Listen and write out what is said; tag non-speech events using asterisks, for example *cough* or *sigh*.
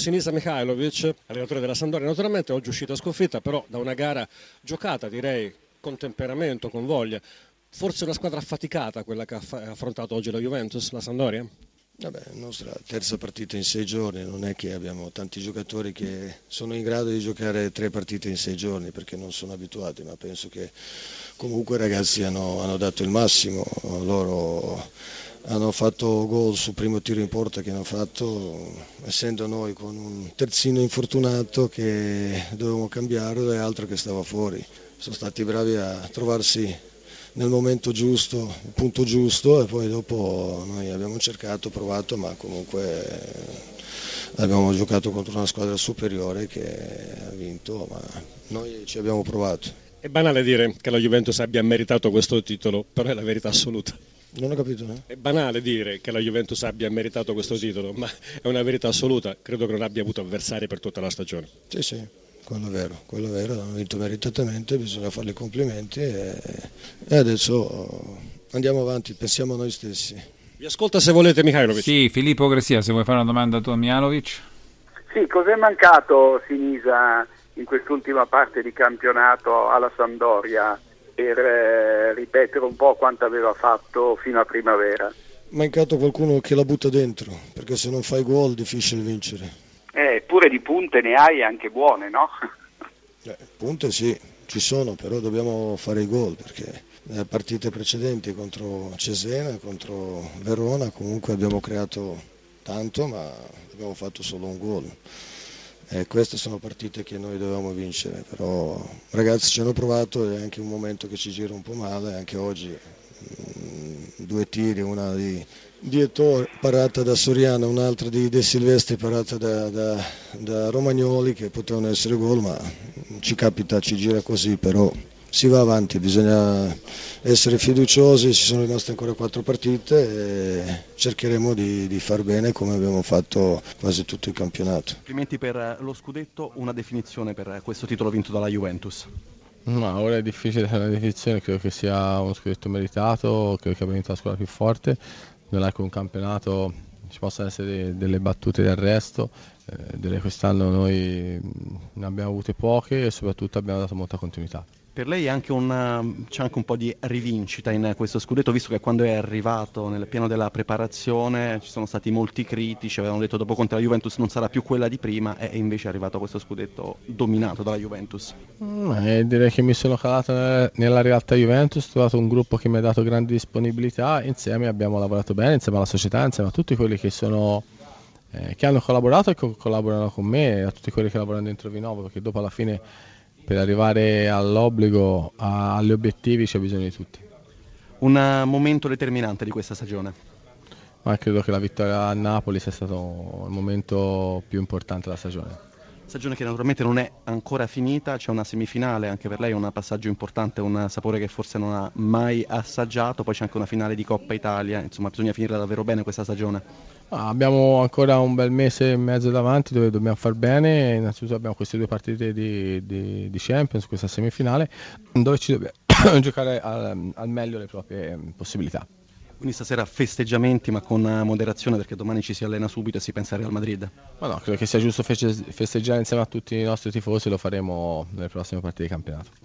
Sinisa Mihailovic, allenatore della Sandoria, naturalmente oggi uscita sconfitta, però da una gara giocata direi con temperamento, con voglia. Forse una squadra affaticata quella che ha affrontato oggi la Juventus, la Sandoria? Vabbè, nostra terza partita in sei giorni, non è che abbiamo tanti giocatori che sono in grado di giocare tre partite in sei giorni perché non sono abituati, ma penso che comunque i ragazzi hanno, hanno dato il massimo, loro hanno fatto gol sul primo tiro in porta che hanno fatto, essendo noi con un terzino infortunato che dovevamo cambiare e altro che stava fuori. Sono stati bravi a trovarsi nel momento giusto, il punto giusto e poi dopo noi abbiamo cercato, provato, ma comunque abbiamo giocato contro una squadra superiore che ha vinto, ma noi ci abbiamo provato. È banale dire che la Juventus abbia meritato questo titolo, però è la verità assoluta. Non ho capito. Eh? È banale dire che la Juventus abbia meritato questo titolo, ma è una verità assoluta. Credo che non abbia avuto avversari per tutta la stagione. Sì, sì, quello è vero, quello è vero, hanno vinto meritatamente, bisogna fargli i complimenti e, e adesso andiamo avanti, pensiamo a noi stessi. Vi ascolta se volete Mihailovic. Sì, Filippo Gresia, se vuoi fare una domanda a tu a Mihailovic. Sì, cos'è mancato Sinisa in quest'ultima parte di campionato alla Sampdoria? Per eh, ripetere un po' quanto aveva fatto fino a primavera. Mancato qualcuno che la butta dentro, perché se non fai gol è difficile vincere. Eh, pure di punte ne hai anche buone, no? Eh, punte sì, ci sono, però dobbiamo fare i gol perché nelle partite precedenti contro Cesena, contro Verona comunque abbiamo creato tanto ma abbiamo fatto solo un gol. Eh, queste sono partite che noi dovevamo vincere, però ragazzi ci hanno provato, è anche un momento che ci gira un po' male, anche oggi mh, mm, due tiri, una di, di Ettore parata da Soriano, un'altra di De Silvestri parata da, da, da Romagnoli che potevano essere gol, ma ci capita, ci gira così, però si va avanti, bisogna essere fiduciosi, ci sono rimaste ancora quattro partite e cercheremo di, di far bene come abbiamo fatto quasi tutto il campionato. Complimenti per lo scudetto, una definizione per questo titolo vinto dalla Juventus. No, ora è difficile dare una definizione, credo che sia uno scudetto meritato, credo che abbia vinto la squadra più forte, non è che un campionato ci possano essere delle battute di arresto, eh, direi quest'anno noi ne abbiamo avute poche e soprattutto abbiamo dato molta continuità. Per lei anche una, c'è anche un po' di rivincita in questo scudetto, visto che quando è arrivato nel piano della preparazione ci sono stati molti critici, avevano detto dopo contro la Juventus non sarà più quella di prima e invece è arrivato questo scudetto dominato dalla Juventus. Mm, direi che mi sono calato nella realtà Juventus, ho trovato un gruppo che mi ha dato grande disponibilità, insieme abbiamo lavorato bene, insieme alla società, insieme a tutti quelli che sono eh, che hanno collaborato e che collaborano con me, a tutti quelli che lavorano dentro Vinovo, perché dopo alla fine per arrivare all'obbligo, agli obiettivi c'è bisogno di tutti. Un momento determinante di questa stagione? Ma credo che la vittoria a Napoli sia stato il momento più importante della stagione. Stagione che naturalmente non è ancora finita, c'è una semifinale, anche per lei un passaggio importante, un sapore che forse non ha mai assaggiato, poi c'è anche una finale di Coppa Italia, insomma bisogna finirla davvero bene questa stagione. Ah, abbiamo ancora un bel mese e mezzo davanti dove dobbiamo far bene, innanzitutto abbiamo queste due partite di, di, di Champions, questa semifinale, dove ci dobbiamo *coughs* giocare al, al meglio le proprie possibilità. Quindi stasera festeggiamenti ma con moderazione perché domani ci si allena subito e si pensa al Real Madrid. Ma no, credo che sia giusto festeggiare insieme a tutti i nostri tifosi, lo faremo nelle prossime partite di campionato.